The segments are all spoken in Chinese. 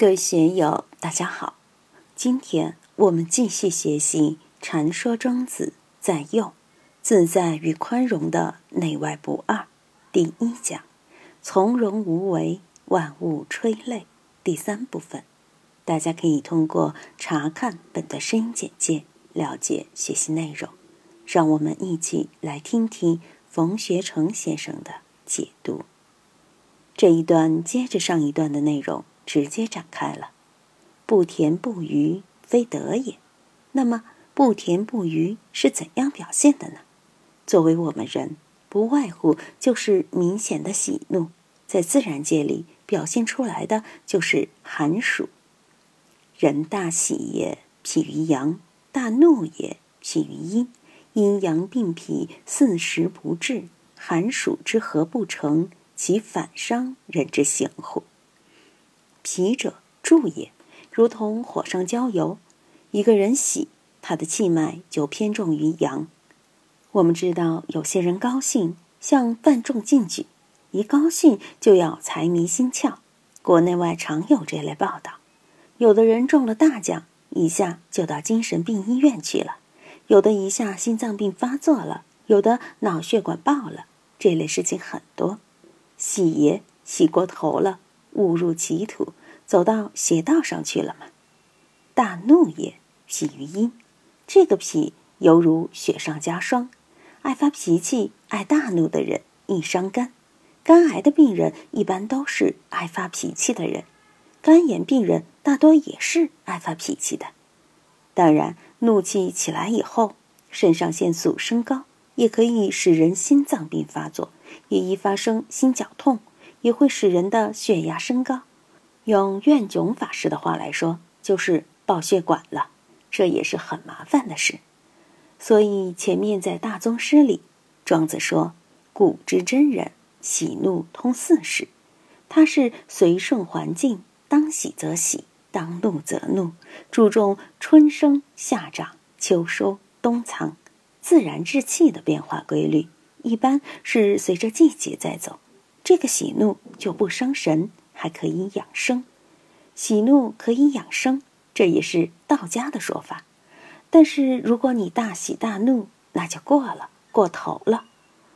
各位学友，大家好！今天我们继续学习《禅说庄子在右自在与宽容的内外不二》第一讲“从容无为，万物吹泪”第三部分。大家可以通过查看本的声音简介了解学习内容。让我们一起来听听冯学成先生的解读。这一段接着上一段的内容。直接展开了，不甜不愚，非德也。那么，不甜不愚是怎样表现的呢？作为我们人，不外乎就是明显的喜怒，在自然界里表现出来的就是寒暑。人大喜也，脾于阳；大怒也，脾于阴。阴阳并脾，四时不至，寒暑之和不成，其反伤人之行乎？脾者，助也，如同火上浇油。一个人喜，他的气脉就偏重于阳。我们知道，有些人高兴，像范仲进举，一高兴就要财迷心窍。国内外常有这类报道。有的人中了大奖，一下就到精神病医院去了；有的一下心脏病发作了，有的脑血管爆了。这类事情很多。喜爷喜过头了，误入歧途。走到邪道上去了吗？大怒也，脾于阴。这个脾犹如雪上加霜。爱发脾气、爱大怒的人易伤肝。肝癌的病人一般都是爱发脾气的人。肝炎病人大多也是爱发脾气的。当然，怒气起来以后，肾上腺素升高，也可以使人心脏病发作，也易发生心绞痛，也会使人的血压升高。用愿炯法师的话来说，就是爆血管了，这也是很麻烦的事。所以前面在大宗师里，庄子说：“古之真人，喜怒通四时，他是随顺环境，当喜则喜，当怒则怒，注重春生、夏长、秋收、冬藏，自然之气的变化规律，一般是随着季节在走。这个喜怒就不伤神。”还可以养生，喜怒可以养生，这也是道家的说法。但是如果你大喜大怒，那就过了，过头了。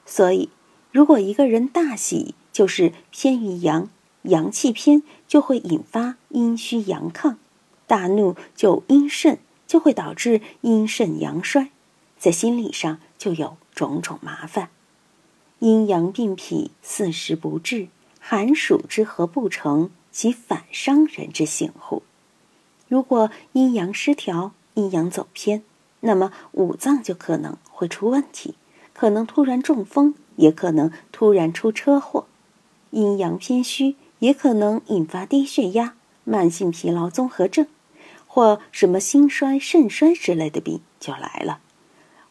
所以，如果一个人大喜，就是偏于阳，阳气偏就会引发阴虚阳亢；大怒就阴盛，就会导致阴盛阳衰，在心理上就有种种麻烦。阴阳并脾，四时不治。寒暑之和不成，其反伤人之行乎？如果阴阳失调，阴阳走偏，那么五脏就可能会出问题，可能突然中风，也可能突然出车祸；阴阳偏虚，也可能引发低血压、慢性疲劳综合症，或什么心衰、肾衰之类的病就来了。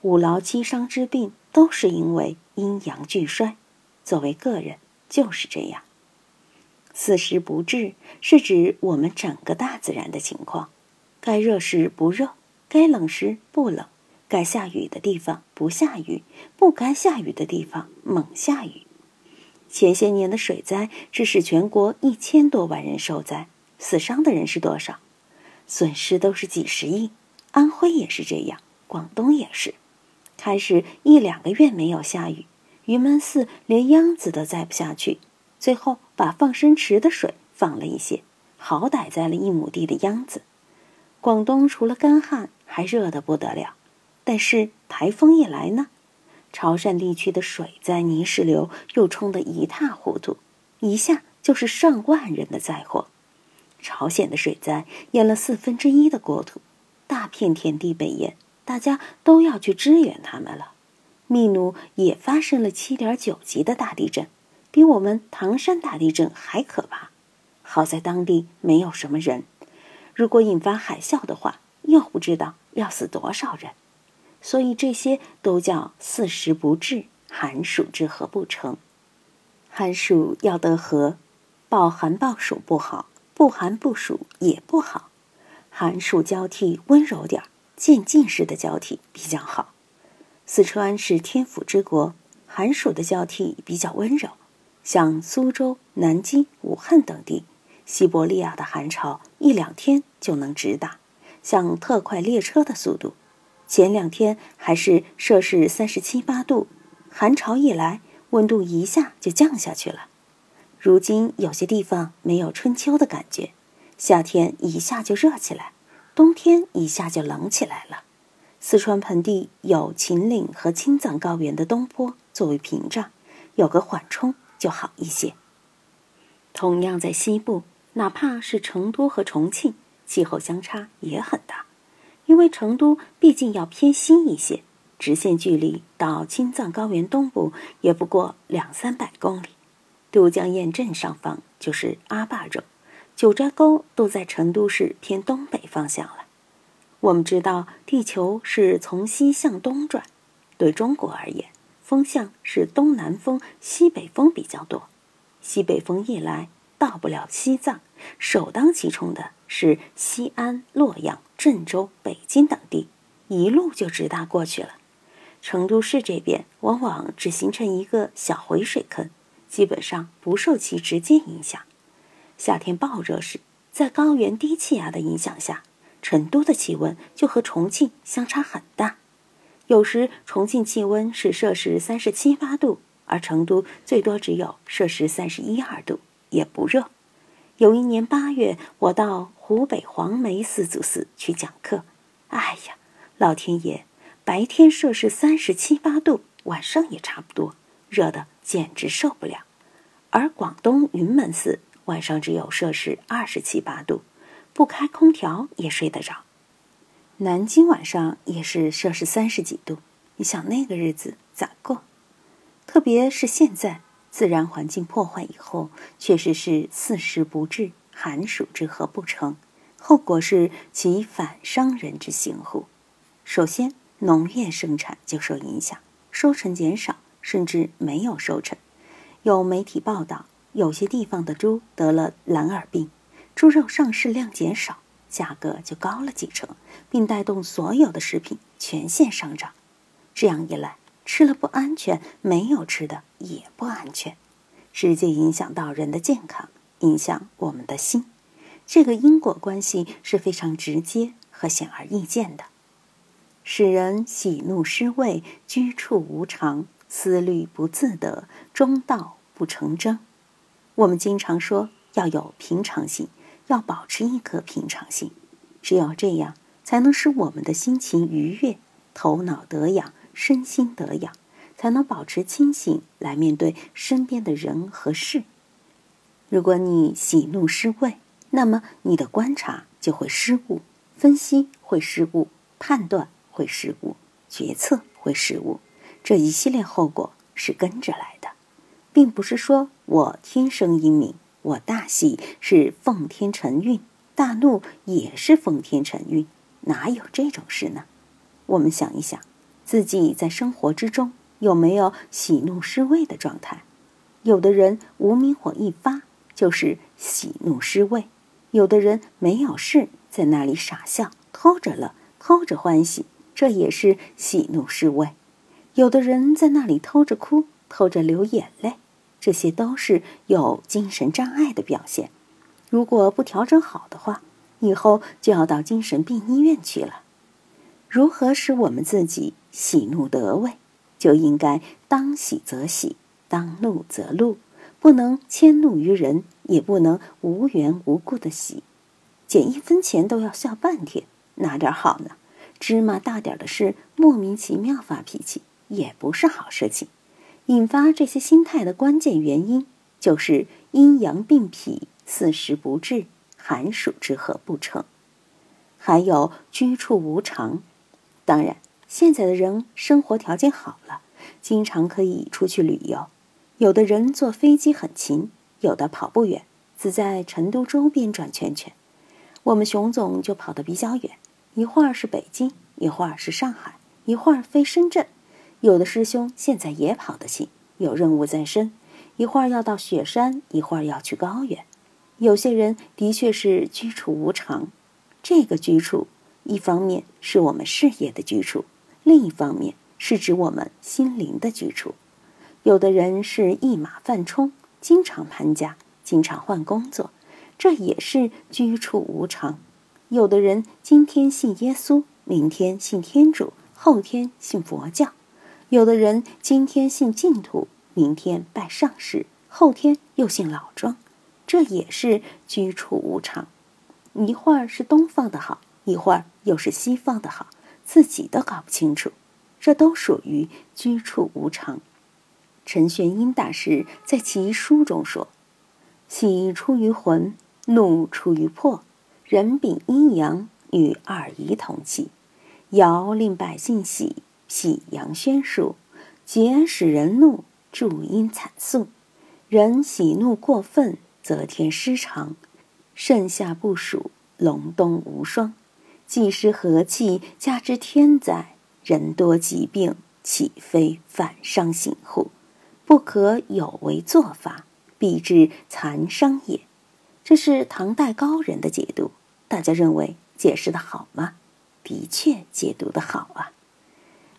五劳七伤之病都是因为阴阳俱衰。作为个人。就是这样，四时不至是指我们整个大自然的情况，该热时不热，该冷时不冷，该下雨的地方不下雨，不该下雨的地方猛下雨。前些年的水灾致使全国一千多万人受灾，死伤的人是多少？损失都是几十亿。安徽也是这样，广东也是，开始一两个月没有下雨。云门寺连秧子都栽不下去，最后把放生池的水放了一些，好歹栽了一亩地的秧子。广东除了干旱，还热得不得了。但是台风一来呢，潮汕地区的水灾泥石流又冲得一塌糊涂，一下就是上万人的灾祸。朝鲜的水灾淹了四分之一的国土，大片田地被淹，大家都要去支援他们了。秘鲁也发生了七点九级的大地震，比我们唐山大地震还可怕。好在当地没有什么人，如果引发海啸的话，又不知道要死多少人。所以这些都叫四时不至，寒暑之和不成。寒暑要得和，暴寒暴暑不好，不寒不暑也不好。寒暑交替温柔点儿，渐进式的交替比较好。四川是天府之国，寒暑的交替比较温柔。像苏州、南京、武汉等地，西伯利亚的寒潮一两天就能直达，像特快列车的速度。前两天还是摄氏三十七八度，寒潮一来，温度一下就降下去了。如今有些地方没有春秋的感觉，夏天一下就热起来，冬天一下就冷起来了。四川盆地有秦岭和青藏高原的东坡作为屏障，有个缓冲就好一些。同样在西部，哪怕是成都和重庆，气候相差也很大。因为成都毕竟要偏西一些，直线距离到青藏高原东部也不过两三百公里。都江堰镇上方就是阿坝州，九寨沟都在成都市偏东北方向了。我们知道地球是从西向东转，对中国而言，风向是东南风、西北风比较多。西北风一来，到不了西藏，首当其冲的是西安、洛阳。郑州、北京等地一路就直达过去了。成都市这边往往只形成一个小回水坑，基本上不受其直接影响。夏天暴热时，在高原低气压的影响下，成都的气温就和重庆相差很大。有时重庆气温是摄氏三十七八度，而成都最多只有摄氏三十一二度，也不热。有一年八月，我到湖北黄梅四祖寺去讲课。哎呀，老天爷，白天摄氏三十七八度，晚上也差不多，热的简直受不了。而广东云门寺晚上只有摄氏二十七八度，不开空调也睡得着。南京晚上也是摄氏三十几度，你想那个日子咋过？特别是现在。自然环境破坏以后，确实是四时不至，寒暑之和不成，后果是其反伤人之行乎？首先，农业生产就受影响，收成减少，甚至没有收成。有媒体报道，有些地方的猪得了蓝耳病，猪肉上市量减少，价格就高了几成，并带动所有的食品全线上涨。这样一来，吃了不安全，没有吃的也不安全，直接影响到人的健康，影响我们的心。这个因果关系是非常直接和显而易见的，使人喜怒失位，居处无常，思虑不自得，中道不成真。我们经常说要有平常心，要保持一颗平常心，只有这样，才能使我们的心情愉悦，头脑得养。身心得养，才能保持清醒来面对身边的人和事。如果你喜怒失位，那么你的观察就会失误，分析会失误，判断会失误，决策会失误。这一系列后果是跟着来的，并不是说我天生英明，我大喜是奉天承运，大怒也是奉天承运，哪有这种事呢？我们想一想。自己在生活之中有没有喜怒失位的状态？有的人无名火一发就是喜怒失位，有的人没有事在那里傻笑，偷着乐，偷着欢喜，这也是喜怒失位。有的人在那里偷着哭，偷着流眼泪，这些都是有精神障碍的表现。如果不调整好的话，以后就要到精神病医院去了。如何使我们自己喜怒得位？就应该当喜则喜，当怒则怒，不能迁怒于人，也不能无缘无故的喜。捡一分钱都要笑半天，哪点好呢？芝麻大点的事，莫名其妙发脾气，也不是好事情。引发这些心态的关键原因，就是阴阳并痞，四时不至，寒暑之和不成，还有居处无常。当然，现在的人生活条件好了，经常可以出去旅游。有的人坐飞机很勤，有的跑不远，只在成都周边转圈圈。我们熊总就跑得比较远，一会儿是北京，一会儿是上海，一会儿飞深圳。有的师兄现在也跑得勤，有任务在身，一会儿要到雪山，一会儿要去高原。有些人的确是居处无常，这个居处。一方面是我们事业的居处，另一方面是指我们心灵的居处。有的人是一马犯冲，经常搬家，经常换工作，这也是居处无常。有的人今天信耶稣，明天信天主，后天信佛教；有的人今天信净土，明天拜上师，后天又信老庄。这也是居处无常。一会儿是东方的好，一会儿又是西方的好，自己都搞不清楚。这都属于居处无常。陈玄英大师在其书中说：“喜出于魂，怒出于魄，人禀阴阳与二仪同气，尧令百姓喜，喜阳宣数，节使人怒，助阴惨肃。人喜怒过分，则天失常，盛夏不暑，隆冬无霜，既失和气，加之天灾，人多疾病，岂非反伤行乎？”不可有为做法，必致残伤也。这是唐代高人的解读，大家认为解释的好吗？的确解读的好啊。